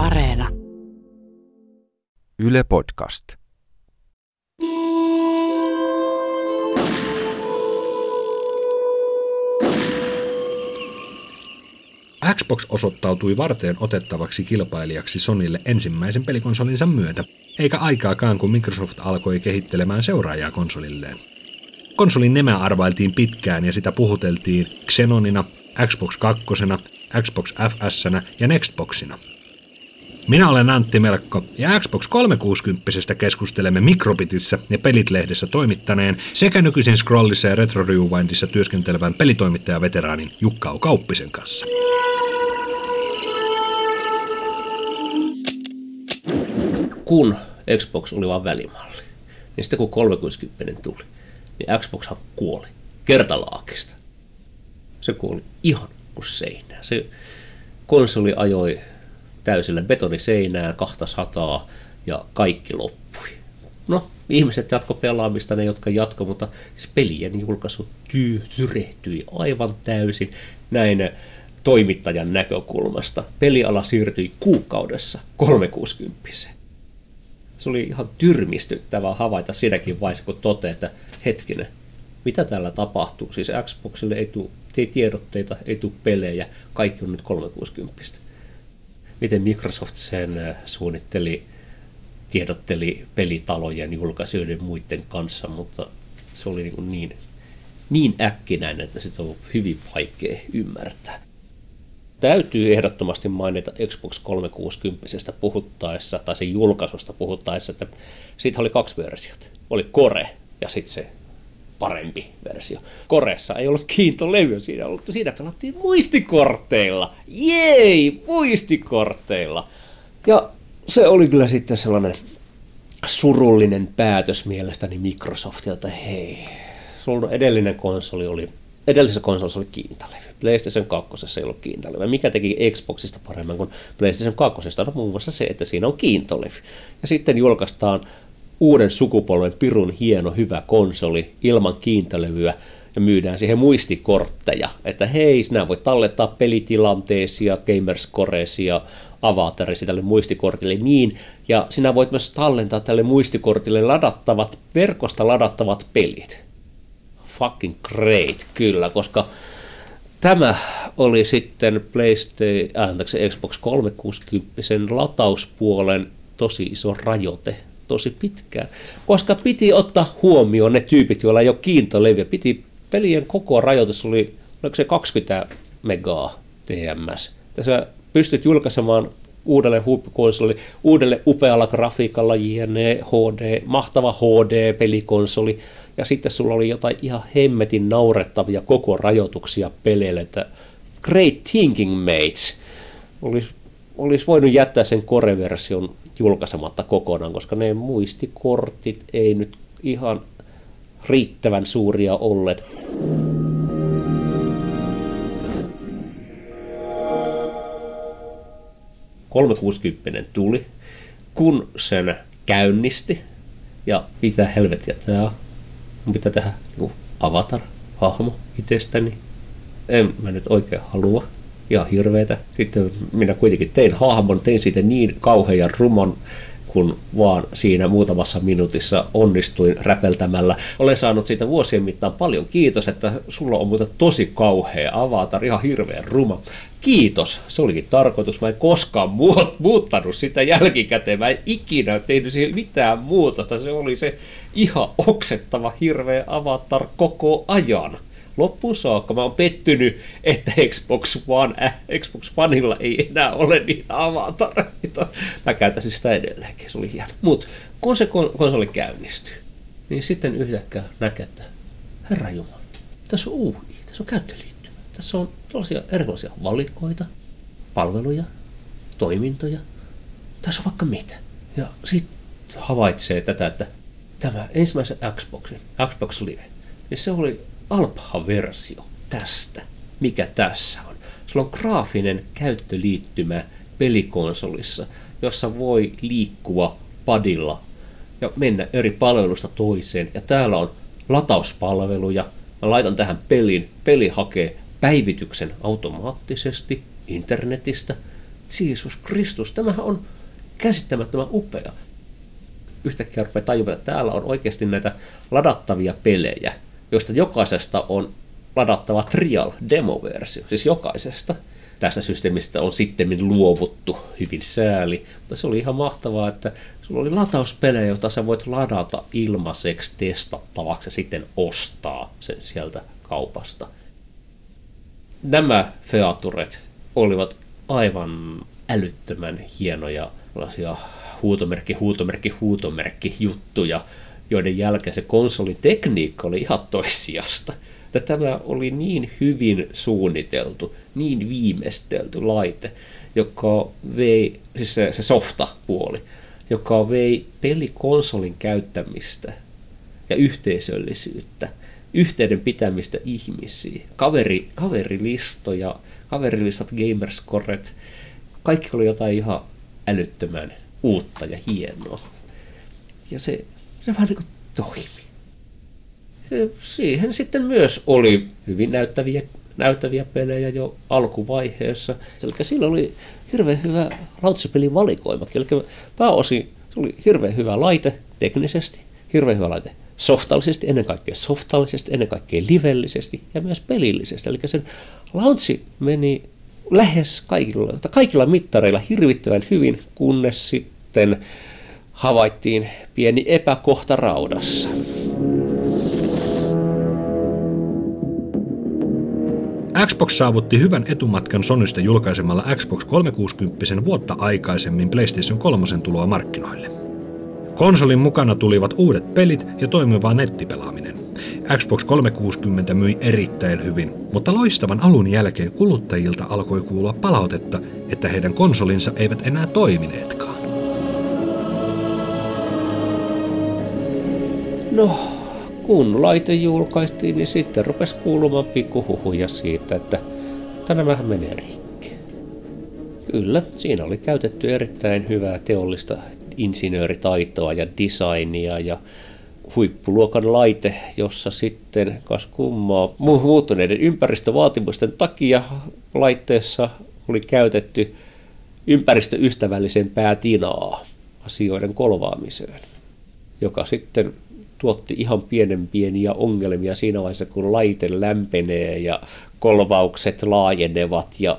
Areena. Yle Podcast. Xbox osoittautui varteen otettavaksi kilpailijaksi Sonille ensimmäisen pelikonsolinsa myötä, eikä aikaakaan kun Microsoft alkoi kehittelemään seuraajaa konsolilleen. Konsolin nimeä arvailtiin pitkään ja sitä puhuteltiin Xenonina, Xbox 2, Xbox FS ja Nextboxina. Minä olen Antti Melkko ja Xbox 360 keskustelemme Mikrobitissä ja Pelit-lehdessä toimittaneen sekä nykyisin Scrollissa ja Retro Rewindissa työskentelevän pelitoimittaja-veteraanin Jukka Kauppisen kanssa. kun Xbox oli vain välimalli, niin sitten kun 360 tuli, niin Xboxhan kuoli kertalaakista. Se kuoli ihan kuin seinään. Se konsoli ajoi täysillä betoniseinään, kahta sataa ja kaikki loppui. No, ihmiset jatko pelaamista, ne jotka jatko, mutta siis pelien julkaisu tyy, tyrehtyi aivan täysin näin toimittajan näkökulmasta. Peliala siirtyi kuukaudessa 360 se oli ihan tyrmistyttävää havaita siinäkin vaiheessa, kun toteaa, että hetkinen, mitä täällä tapahtuu? Siis Xboxille ei tule ei tiedotteita, ei tule pelejä, kaikki on nyt 360. Miten Microsoft sen äh, suunnitteli, tiedotteli pelitalojen, julkaisijoiden muiden kanssa, mutta se oli niin, niin, niin äkkinäinen, että sitä on hyvin vaikea ymmärtää täytyy ehdottomasti mainita Xbox 360 puhuttaessa, tai sen julkaisusta puhuttaessa, että siitä oli kaksi versiota. Oli Core ja sitten se parempi versio. Koreessa ei ollut kiintolevyä siinä ollut, siinä pelattiin muistikorteilla. Jei, muistikorteilla. Ja se oli kyllä sitten sellainen surullinen päätös mielestäni Microsoftilta, hei, sun edellinen konsoli oli edellisessä konsolissa oli kiintalevy. PlayStation 2 ei ollut kiintalevy. Mikä teki Xboxista paremman kuin PlayStation 2? No muun muassa se, että siinä on kiintolevy. Ja sitten julkaistaan uuden sukupolven pirun hieno hyvä konsoli ilman kiintolevyä ja myydään siihen muistikortteja, että hei, sinä voit tallettaa pelitilanteesi gamerscoreesi ja avatarisi tälle muistikortille niin, ja sinä voit myös tallentaa tälle muistikortille ladattavat, verkosta ladattavat pelit. Fucking great, kyllä, koska tämä oli sitten PlayStation, äh, Xbox 360 latauspuolen tosi iso rajoite tosi pitkään, koska piti ottaa huomioon ne tyypit, joilla ei ole kiintoleviä. Piti pelien koko rajoitus oli, oliko se 20 megaa TMS. Tässä pystyt julkaisemaan uudelle huippukonsoli, uudelle upealla grafiikalla, JNE, HD, mahtava HD-pelikonsoli, ja sitten sulla oli jotain ihan hemmetin naurettavia koko rajoituksia peleille, että Great Thinking Mates olisi, olisi voinut jättää sen core-version julkaisematta kokonaan, koska ne muistikortit ei nyt ihan riittävän suuria olleet. ...360 tuli, kun sen käynnisti, ja mitä helvettiä tämä mun pitää tehdä niin avatar-hahmo itsestäni. En mä nyt oikein halua. Ja hirveetä. Sitten minä kuitenkin tein hahmon, tein siitä niin kauhean ja ruman, kun vaan siinä muutamassa minuutissa onnistuin räpeltämällä. Olen saanut siitä vuosien mittaan paljon kiitos, että sulla on muuten tosi kauhea avatar, ihan hirveän ruma. Kiitos, se olikin tarkoitus. Mä en koskaan muuttanut sitä jälkikäteen. Mä en ikinä tehnyt siihen mitään muutosta. Se oli se ihan oksettava hirveä avatar koko ajan loppuun saakka. Mä oon pettynyt, että Xbox One, äh, Xbox Oneilla ei enää ole niitä avatareita. Mä käytäisin sitä edelleenkin, se oli hieno. Mutta kun se konsoli käynnistyy, niin sitten yhtäkkiä näkee, että herra Jumala, tässä on UI, tässä on käyttöliittymä. Tässä on tällaisia erilaisia valikoita, palveluja, toimintoja. Tässä on vaikka mitä. Ja sitten havaitsee tätä, että tämä ensimmäisen Xboxin, Xbox Live, niin se oli alpha-versio tästä, mikä tässä on. Sulla on graafinen käyttöliittymä pelikonsolissa, jossa voi liikkua padilla ja mennä eri palvelusta toiseen. Ja täällä on latauspalveluja. Mä laitan tähän pelin. Peli hakee päivityksen automaattisesti internetistä. Jeesus Kristus, tämähän on käsittämättömän upea. Yhtäkkiä rupeaa tajumaan, että täällä on oikeasti näitä ladattavia pelejä, joista jokaisesta on ladattava trial demo-versio, siis jokaisesta. Tästä systeemistä on sitten luovuttu hyvin sääli, mutta se oli ihan mahtavaa, että sulla oli latauspelejä, joita sä voit ladata ilmaiseksi testattavaksi ja sitten ostaa sen sieltä kaupasta. Nämä featuret olivat aivan älyttömän hienoja huutomerkki, huutomerkki, huutomerkki juttuja, joiden jälkeen se konsolin tekniikka oli ihan toissijasta. Että tämä oli niin hyvin suunniteltu, niin viimeistelty laite, joka vei, siis se, se softa-puoli, joka vei pelikonsolin käyttämistä ja yhteisöllisyyttä, yhteyden pitämistä ihmisiin, kaveri, kaverilistoja, kaverilistat, gamerscoret, kaikki oli jotain ihan älyttömän uutta ja hienoa. Ja se, se vähän niin toimi. Siihen sitten myös oli hyvin näyttäviä, näyttäviä pelejä jo alkuvaiheessa. Eli sillä oli hirveän hyvä lautsapelin valikoima. Eli pääosin se oli hirveän hyvä laite teknisesti, hirveän hyvä laite softallisesti, ennen kaikkea softallisesti, ennen kaikkea livellisesti ja myös pelillisesti. Eli sen launchi meni lähes kaikilla, kaikilla mittareilla hirvittävän hyvin, kunnes sitten havaittiin pieni epäkohta raudassa. Xbox saavutti hyvän etumatkan Sonysta julkaisemalla Xbox 360 vuotta aikaisemmin PlayStation 3 tuloa markkinoille. Konsolin mukana tulivat uudet pelit ja toimiva nettipelaaminen. Xbox 360 myi erittäin hyvin, mutta loistavan alun jälkeen kuluttajilta alkoi kuulua palautetta, että heidän konsolinsa eivät enää toimineetkaan. No, kun laite julkaistiin, niin sitten rupesi kuulumaan pikkuhuhuja siitä, että tänä vähän menee rikki. Kyllä, siinä oli käytetty erittäin hyvää teollista insinööritaitoa ja designia ja huippuluokan laite, jossa sitten kas kummaa muuttuneiden ympäristövaatimusten takia laitteessa oli käytetty ympäristöystävällisempää tinaa asioiden kolvaamiseen, joka sitten tuotti ihan pienen pieniä ongelmia siinä vaiheessa, kun laite lämpenee ja kolvaukset laajenevat ja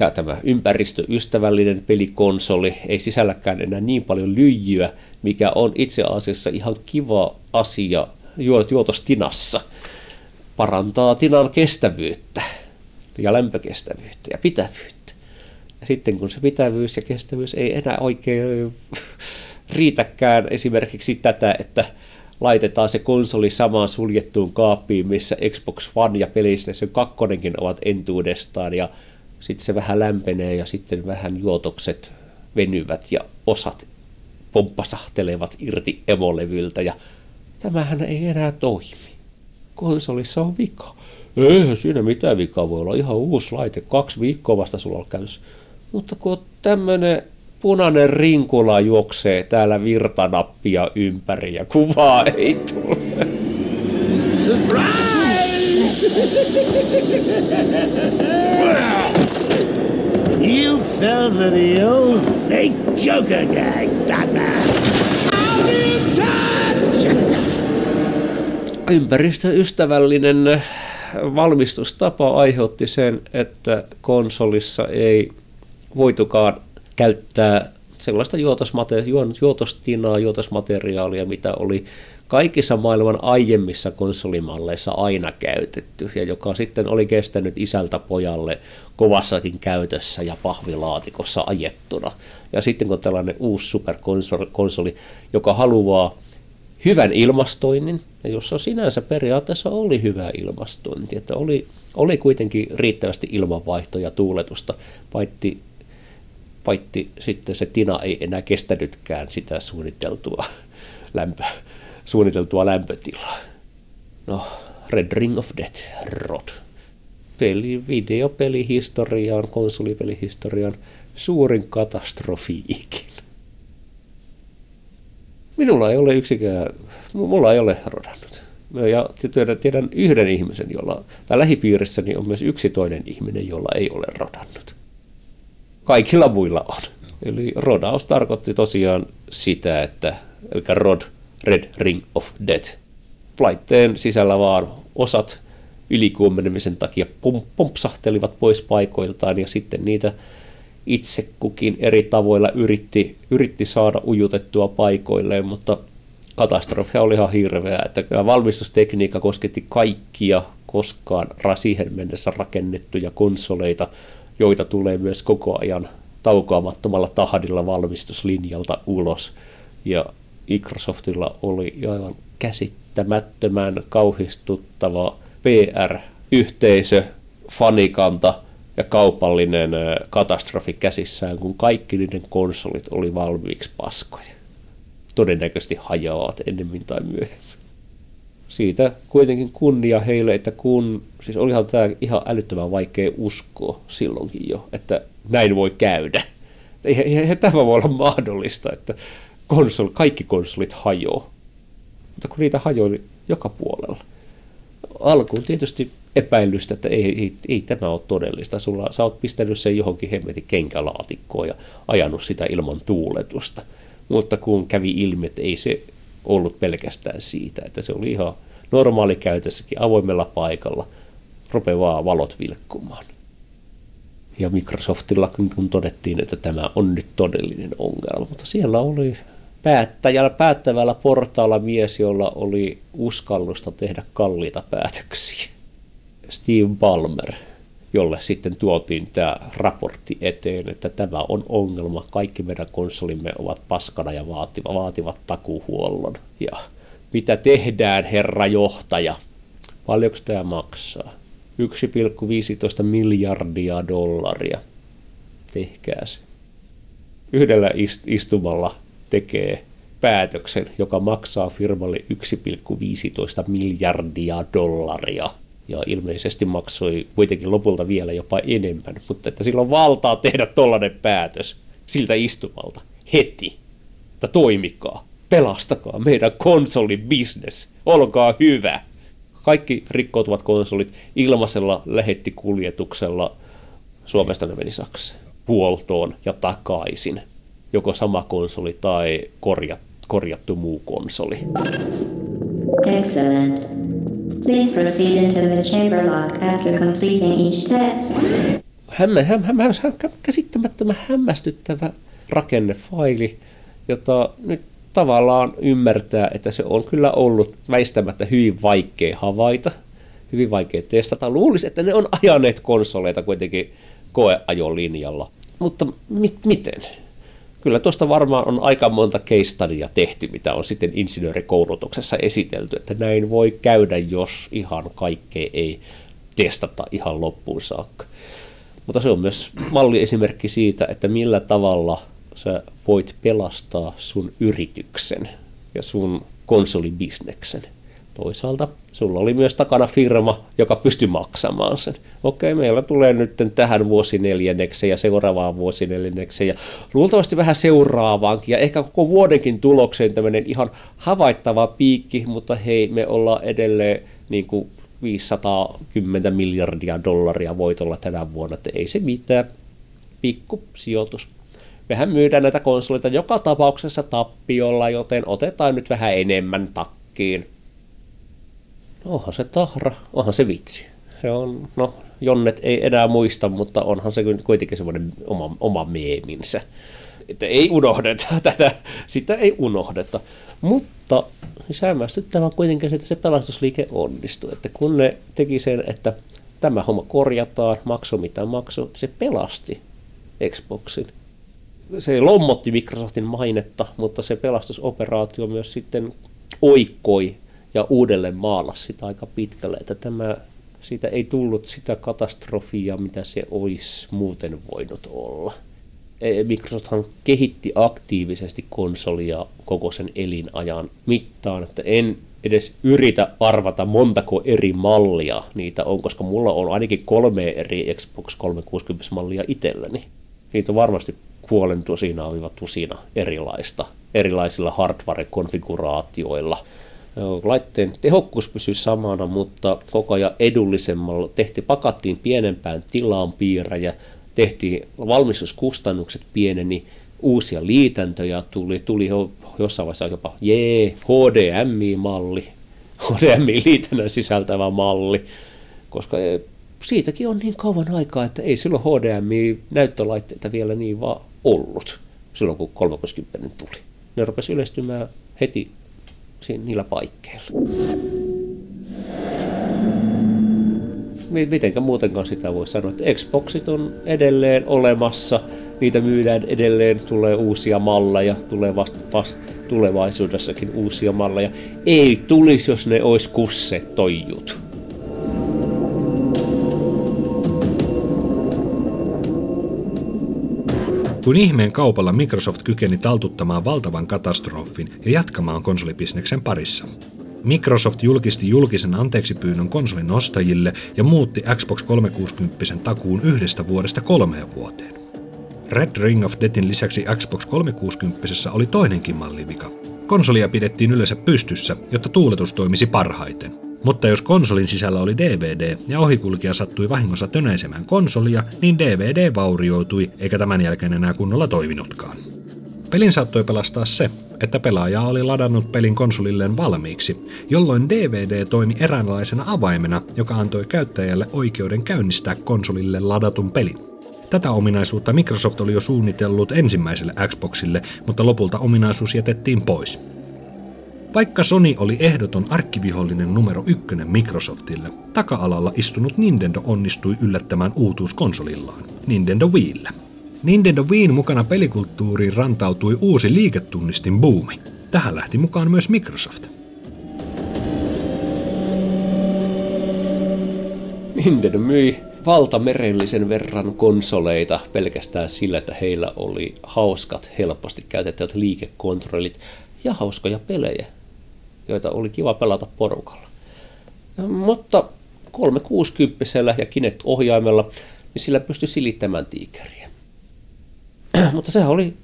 ja tämä ympäristöystävällinen pelikonsoli ei sisälläkään enää niin paljon lyijyä, mikä on itse asiassa ihan kiva asia juotos tinassa. Parantaa tinan kestävyyttä ja lämpökestävyyttä ja pitävyyttä. Ja sitten kun se pitävyys ja kestävyys ei enää oikein riitäkään esimerkiksi tätä, että laitetaan se konsoli samaan suljettuun kaappiin, missä Xbox One ja PlayStation 2 ovat entuudestaan ja sitten se vähän lämpenee ja sitten vähän juotokset venyvät ja osat pomppasahtelevat irti emolevyltä ja tämähän ei enää toimi. Konsolissa on vika. Eihän siinä mitään vikaa voi olla. Ihan uusi laite. Kaksi viikkoa vasta sulla on käytössä. Mutta kun tämmöinen punainen rinkula juoksee täällä virtanappia ympäri ja kuvaa ei tule. Surprise! You fell for the old fake Joker gag, Batman. Ympäristöystävällinen valmistustapa aiheutti sen, että konsolissa ei voitukaan käyttää sellaista juotostinaa, juotosmateriaalia, mitä oli kaikissa maailman aiemmissa konsolimalleissa aina käytetty, ja joka sitten oli kestänyt isältä pojalle kovassakin käytössä ja pahvilaatikossa ajettuna. Ja sitten kun tällainen uusi superkonsoli, joka haluaa hyvän ilmastoinnin, ja jossa sinänsä periaatteessa oli hyvä ilmastointi, että oli, oli kuitenkin riittävästi ilmanvaihtoja ja tuuletusta, paitsi, paitsi sitten se tina ei enää kestänytkään sitä suunniteltua lämpöä suunniteltua lämpötilaa. No, Red Ring of Death, ROD. Peli, videopelihistoriaan, konsolipelihistoriaan suurin katastrofi ikinä. Minulla ei ole yksikään, mulla ei ole rodannut. Ja tiedän, tiedän yhden ihmisen, jolla, tai lähipiirissäni on myös yksi toinen ihminen, jolla ei ole rodannut. Kaikilla muilla on. Eli rodaus tarkoitti tosiaan sitä, että, eli rod, red ring of death, laitteen sisällä vaan osat ylikuumenemisen takia pompsahtelivat pois paikoiltaan ja sitten niitä itse kukin eri tavoilla yritti, yritti saada ujutettua paikoilleen, mutta katastrofi oli ihan hirveä, että valmistustekniikka kosketti kaikkia koskaan siihen mennessä rakennettuja konsoleita, joita tulee myös koko ajan taukoamattomalla tahdilla valmistuslinjalta ulos. Ja Microsoftilla oli aivan käsittämättömän kauhistuttava PR-yhteisö, fanikanta ja kaupallinen katastrofi käsissään, kun kaikki niiden konsolit oli valmiiksi paskoja. Todennäköisesti hajoavat ennemmin tai myöhemmin. Siitä kuitenkin kunnia heille, että kun, siis olihan tämä ihan älyttömän vaikea uskoa silloinkin jo, että näin voi käydä. Eihän, eihän tämä voi olla mahdollista, että konsol, kaikki konsolit hajoaa. Mutta kun niitä hajoi joka puolella. Alkuun tietysti epäilystä, että ei, ei, ei tämä ole todellista. Sulla, sä oot pistänyt sen johonkin hemmetin kenkälaatikkoon ja ajanut sitä ilman tuuletusta. Mutta kun kävi ilmi, että ei se ollut pelkästään siitä, että se oli ihan normaali käytössäkin avoimella paikalla, rupeaa valot vilkkumaan. Ja Microsoftilla kun todettiin, että tämä on nyt todellinen ongelma, mutta siellä oli päättäjällä, päättävällä portaalla mies, jolla oli uskallusta tehdä kalliita päätöksiä. Steve Ballmer, jolle sitten tuotiin tämä raportti eteen, että tämä on ongelma. Kaikki meidän konsolimme ovat paskana ja vaativat, vaativat takuhuollon. Ja mitä tehdään, herra johtaja? Paljonko tämä maksaa? 1,15 miljardia dollaria. Tehkää se. Yhdellä istumalla tekee päätöksen, joka maksaa firmalle 1,15 miljardia dollaria. Ja ilmeisesti maksoi kuitenkin lopulta vielä jopa enemmän, mutta että sillä on valtaa tehdä tollainen päätös siltä istumalta heti. Että toimikaa, pelastakaa meidän konsolibisnes, olkaa hyvä. Kaikki rikkoutuvat konsolit ilmaisella lähettikuljetuksella Suomesta ne meni Saksaan huoltoon ja takaisin joko sama konsoli tai korjat, korjattu muu konsoli. Excellent. Please proceed into the chamber lock after completing each test. Hämmä, hämmä, hämmä, hämmä, käsittämättömän hämmästyttävä rakennefaili, jota nyt tavallaan ymmärtää, että se on kyllä ollut väistämättä hyvin vaikea havaita, hyvin vaikea testata. Luulisi, että ne on ajaneet konsoleita kuitenkin koeajolinjalla. Mutta mit, miten? Kyllä tuosta varmaan on aika monta studya tehty, mitä on sitten insinöörikoulutuksessa esitelty, että näin voi käydä, jos ihan kaikkea ei testata ihan loppuun saakka. Mutta se on myös malliesimerkki siitä, että millä tavalla sä voit pelastaa sun yrityksen ja sun konsolibisneksen. Toisaalta sulla oli myös takana firma, joka pystyi maksamaan sen. Okei, meillä tulee nyt tähän vuosineljännekseen ja seuraavaan vuosineljännekseen ja luultavasti vähän seuraavaankin ja ehkä koko vuodenkin tulokseen tämmöinen ihan havaittava piikki, mutta hei, me ollaan edelleen niin kuin 510 miljardia dollaria voitolla tänä vuonna, että ei se mitään, pikku sijoitus. Mehän myydään näitä konsoleita joka tapauksessa tappiolla, joten otetaan nyt vähän enemmän takkiin onhan se tahra, onhan se vitsi. Se on, no Jonnet ei enää muista, mutta onhan se kuitenkin semmoinen oma, oma meeminsä. Että ei unohdeta tätä, sitä ei unohdeta. Mutta hämmästyttävää on kuitenkin se, että se pelastusliike onnistui. Että kun ne teki sen, että tämä homma korjataan, maksu mitä maksu, se pelasti Xboxin. Se lommotti Microsoftin mainetta, mutta se pelastusoperaatio myös sitten oikkoi ja uudelleen maalasi sitä aika pitkälle, että tämä, siitä ei tullut sitä katastrofia, mitä se olisi muuten voinut olla. E, Microsofthan kehitti aktiivisesti konsolia koko sen elinajan mittaan, että en edes yritä arvata montako eri mallia niitä on, koska mulla on ainakin kolme eri Xbox 360-mallia itselläni. Niitä on varmasti puolen tusina tusina erilaista, erilaisilla hardware-konfiguraatioilla – laitteen tehokkuus pysyi samana, mutta koko ajan edullisemmalla tehti, pakattiin pienempään tilaan piirrejä, tehtiin valmistuskustannukset pieneni, uusia liitäntöjä tuli, tuli jossain vaiheessa jopa jee, HDMI-malli, HDMI-liitännän sisältävä malli, koska e, siitäkin on niin kauan aikaa, että ei silloin HDMI-näyttölaitteita vielä niin vaan ollut, silloin kun 360 tuli. Ne rupesi yleistymään heti niillä paikkeilla. Mitenkä muutenkaan sitä voi sanoa, että Xboxit on edelleen olemassa, niitä myydään edelleen, tulee uusia malleja, tulee vasta, vasta tulevaisuudessakin uusia malleja. Ei tulisi, jos ne olisi kusset toijut. Kun ihmeen kaupalla Microsoft kykeni taltuttamaan valtavan katastrofin ja jatkamaan konsolibisneksen parissa. Microsoft julkisti julkisen anteeksipyynnön konsolin ostajille ja muutti Xbox 360 takuun yhdestä vuodesta kolmeen vuoteen. Red Ring of Deathin lisäksi Xbox 360 oli toinenkin mallivika. Konsolia pidettiin yleensä pystyssä, jotta tuuletus toimisi parhaiten. Mutta jos konsolin sisällä oli DVD ja ohikulkija sattui vahingossa tönäisemään konsolia, niin DVD vaurioitui eikä tämän jälkeen enää kunnolla toiminutkaan. Pelin saattoi pelastaa se, että pelaaja oli ladannut pelin konsolilleen valmiiksi, jolloin DVD toimi eräänlaisena avaimena, joka antoi käyttäjälle oikeuden käynnistää konsolille ladatun pelin. Tätä ominaisuutta Microsoft oli jo suunnitellut ensimmäiselle Xboxille, mutta lopulta ominaisuus jätettiin pois. Vaikka Sony oli ehdoton arkkivihollinen numero ykkönen Microsoftille, taka-alalla istunut Nintendo onnistui yllättämään uutuus konsolillaan, Nintendo Wiillä. Nintendo Wiin mukana pelikulttuuriin rantautui uusi liiketunnistin buumi. Tähän lähti mukaan myös Microsoft. Nintendo myi valtamerellisen verran konsoleita pelkästään sillä, että heillä oli hauskat, helposti käytettävät liikekontrollit ja hauskoja pelejä, joita oli kiva pelata porukalla. Mutta 360 ja Kinect-ohjaimella, niin sillä pystyi silittämään tiikeriä. Mutta sehän oli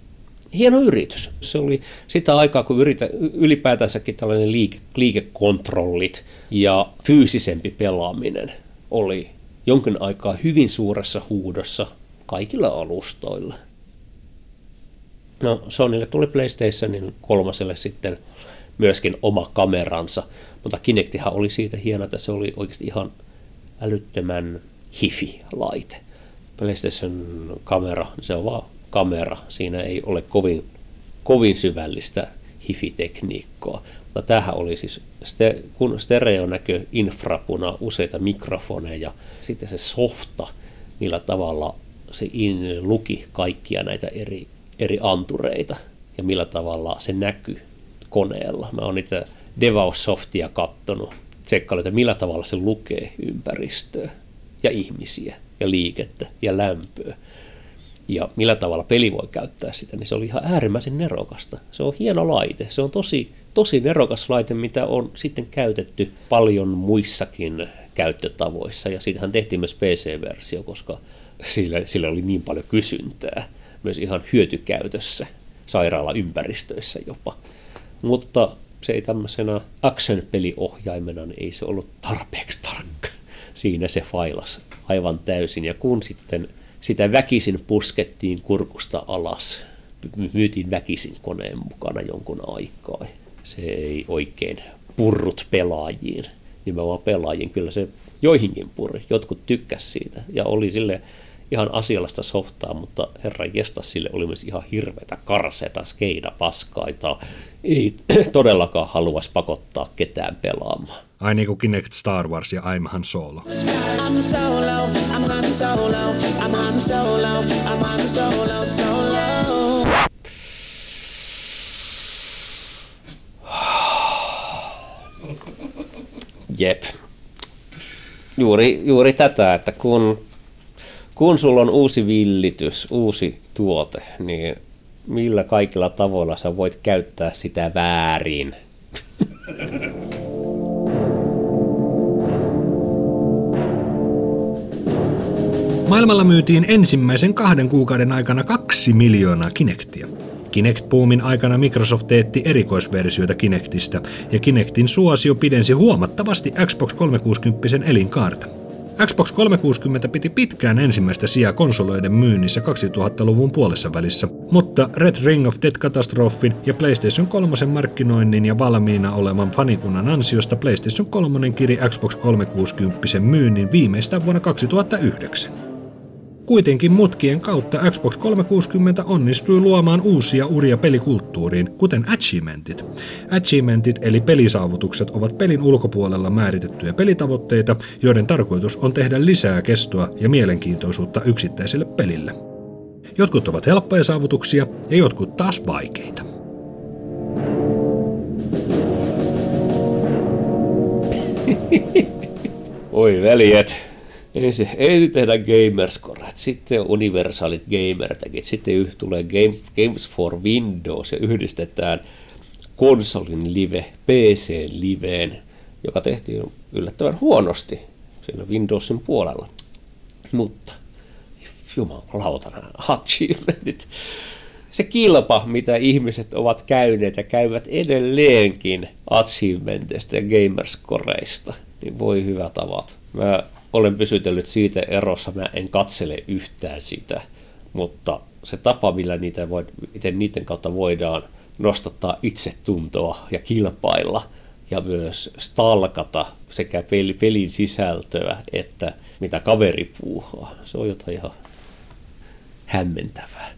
hieno yritys. Se oli sitä aikaa, kun yritä, ylipäätänsäkin tällainen liike, liikekontrollit ja fyysisempi pelaaminen oli jonkin aikaa hyvin suuressa huudossa kaikilla alustoilla. No Sonylle tuli PlayStationin kolmaselle sitten myöskin oma kameransa, mutta Kinectihan oli siitä hieno, että se oli oikeasti ihan älyttömän hifi-laite. PlayStation-kamera, se on vaan kamera, siinä ei ole kovin, kovin syvällistä hifi-tekniikkaa. Mutta tämähän oli siis, kun stereonäkö, infrapuna, useita mikrofoneja, sitten se softa, millä tavalla se in luki kaikkia näitä eri, eri antureita ja millä tavalla se näkyy koneella. Mä oon niitä Devaus-softia kattonut, tsekkailu, että millä tavalla se lukee ympäristöä ja ihmisiä ja liikettä ja lämpöä ja millä tavalla peli voi käyttää sitä, niin se oli ihan äärimmäisen nerokasta. Se on hieno laite, se on tosi, tosi nerokas laite, mitä on sitten käytetty paljon muissakin käyttötavoissa, ja siitähän tehtiin myös PC-versio, koska sillä, sillä oli niin paljon kysyntää, myös ihan hyötykäytössä, sairaalaympäristöissä jopa. Mutta se ei tämmöisenä action-peliohjaimena, niin ei se ollut tarpeeksi tarkka. Siinä se failas aivan täysin, ja kun sitten sitä väkisin puskettiin kurkusta alas. Myytiin väkisin koneen mukana jonkun aikaa. Se ei oikein purrut pelaajiin, nimenomaan pelaajiin. Kyllä se joihinkin puri. Jotkut tykkäs siitä ja oli sille ihan asiallista softaa, mutta herra jesta sille oli myös ihan hirveätä karseta, skeida, paskaita. Ei todellakaan haluaisi pakottaa ketään pelaamaan. Ai niin kuin Kinect Star Wars ja I'm Han Solo. I'm solo, I'm Han Solo, I'm Han Solo, I'm Han Solo, solo. Jep. Juuri, juuri tätä, että kun, kun sulla on uusi villitys, uusi tuote, niin millä kaikilla tavoilla sä voit käyttää sitä väärin? Maailmalla myytiin ensimmäisen kahden kuukauden aikana kaksi miljoonaa Kinectia. Kinect-puumin aikana Microsoft teetti erikoisversioita Kinectistä, ja Kinectin suosio pidensi huomattavasti Xbox 360 elinkaarta. Xbox 360 piti pitkään ensimmäistä sijaa konsoloiden myynnissä 2000-luvun puolessa välissä, mutta Red Ring of Death-katastrofin ja PlayStation 3 markkinoinnin ja valmiina olevan fanikunnan ansiosta PlayStation 3 kiri Xbox 360 myynnin viimeistään vuonna 2009. Kuitenkin mutkien kautta Xbox 360 onnistui luomaan uusia uria pelikulttuuriin, kuten achievementit. Achievementit eli pelisaavutukset ovat pelin ulkopuolella määritettyjä pelitavoitteita, joiden tarkoitus on tehdä lisää kestoa ja mielenkiintoisuutta yksittäiselle pelille. Jotkut ovat helppoja saavutuksia ja jotkut taas vaikeita. Oi veljet, ei, se, ei tehdä gamerscoret, sitten universaalit gamertagit, sitten tulee Game, Games for Windows ja yhdistetään konsolin live PC-liveen, joka tehtiin yllättävän huonosti siellä Windowsin puolella. Mutta jumalautana achievementit. Se kilpa, mitä ihmiset ovat käyneet ja käyvät edelleenkin achievementista ja gamerscoreista, niin voi hyvät tavat. Mä olen pysytellyt siitä erossa, mä en katsele yhtään sitä, mutta se tapa, millä niitä voi, miten niiden kautta voidaan nostattaa itsetuntoa ja kilpailla ja myös stalkata sekä pelin sisältöä että mitä kaveri puuhaa. Se on jotain ihan hämmentävää.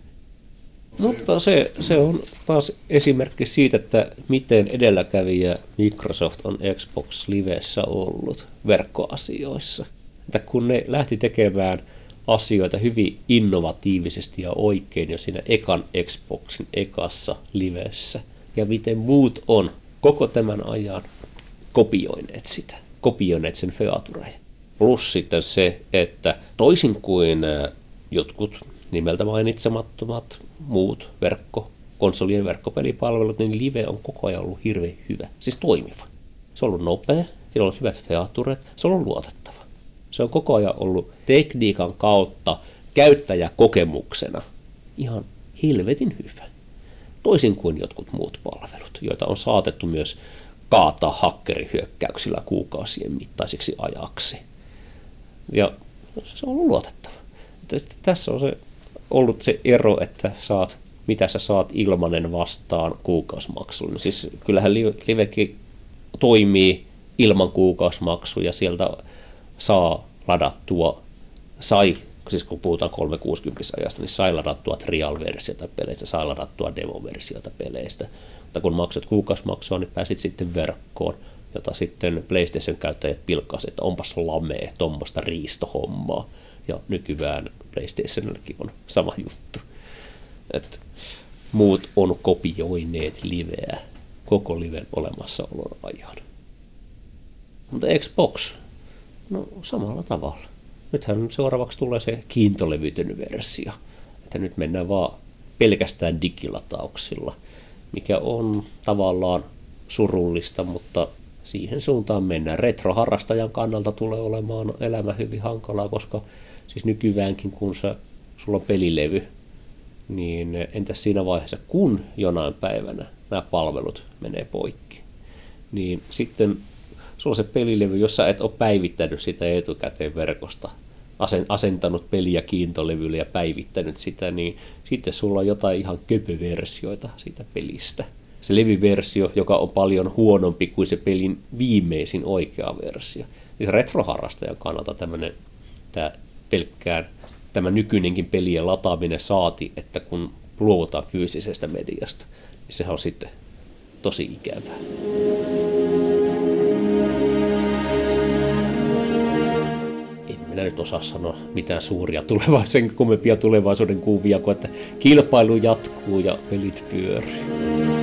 Mutta se, se on taas esimerkki siitä, että miten edelläkävijä Microsoft on Xbox Livessä ollut verkkoasioissa – että kun ne lähti tekemään asioita hyvin innovatiivisesti ja oikein jo siinä ekan Xboxin ekassa livessä, ja miten muut on koko tämän ajan kopioineet sitä, kopioineet sen featureja. Plus sitten se, että toisin kuin jotkut nimeltä mainitsemattomat muut verkko, konsolien verkkopelipalvelut, niin live on koko ajan ollut hirveän hyvä, siis toimiva. Se on ollut nopea, sillä on ollut hyvät featuret, se on ollut luotettava. Se on koko ajan ollut tekniikan kautta käyttäjäkokemuksena ihan helvetin hyvä. Toisin kuin jotkut muut palvelut, joita on saatettu myös kaataa hakkerihyökkäyksillä kuukausien mittaisiksi ajaksi. Ja se on ollut luotettava. Tässä on se, ollut se ero, että saat, mitä sä saat ilmanen vastaan kuukausimaksuun. Siis kyllähän Livekin toimii ilman kuukausimaksuja sieltä saa ladattua, sai, siis kun puhutaan 360 ajasta, niin sai ladattua trial-versiota peleistä, sai ladattua demo-versiota peleistä. Mutta kun maksat kuukausimaksua, niin pääsit sitten verkkoon, jota sitten PlayStation-käyttäjät pilkkasivat, että onpas lamee, tuommoista riistohommaa. Ja nykyään PlayStationillakin on sama juttu. Et muut on kopioineet liveä koko liven olemassaolon ajan. Mutta Xbox No samalla tavalla. Nythän seuraavaksi tulee se kiintolevytön versio, että nyt mennään vaan pelkästään digilatauksilla, mikä on tavallaan surullista, mutta siihen suuntaan mennään. Retroharrastajan kannalta tulee olemaan elämä hyvin hankalaa, koska siis nykyäänkin kun sä, sulla on pelilevy, niin entäs siinä vaiheessa, kun jonain päivänä nämä palvelut menee poikki, niin sitten sulla on se pelilevy, jossa et ole päivittänyt sitä etukäteen verkosta, asentanut peliä kiintolevylle ja päivittänyt sitä, niin sitten sulla on jotain ihan köpöversioita siitä pelistä. Se levyversio, joka on paljon huonompi kuin se pelin viimeisin oikea versio. Siis retroharrastajan kannalta tämmöinen, tämä pelkkään tämä nykyinenkin pelien lataaminen saati, että kun luovutaan fyysisestä mediasta, niin sehän on sitten tosi ikävää. Minä nyt osaa sanoa mitään suuria tulevaisuuden, kummempia tulevaisuuden kuvia kuin että kilpailu jatkuu ja pelit pyörii.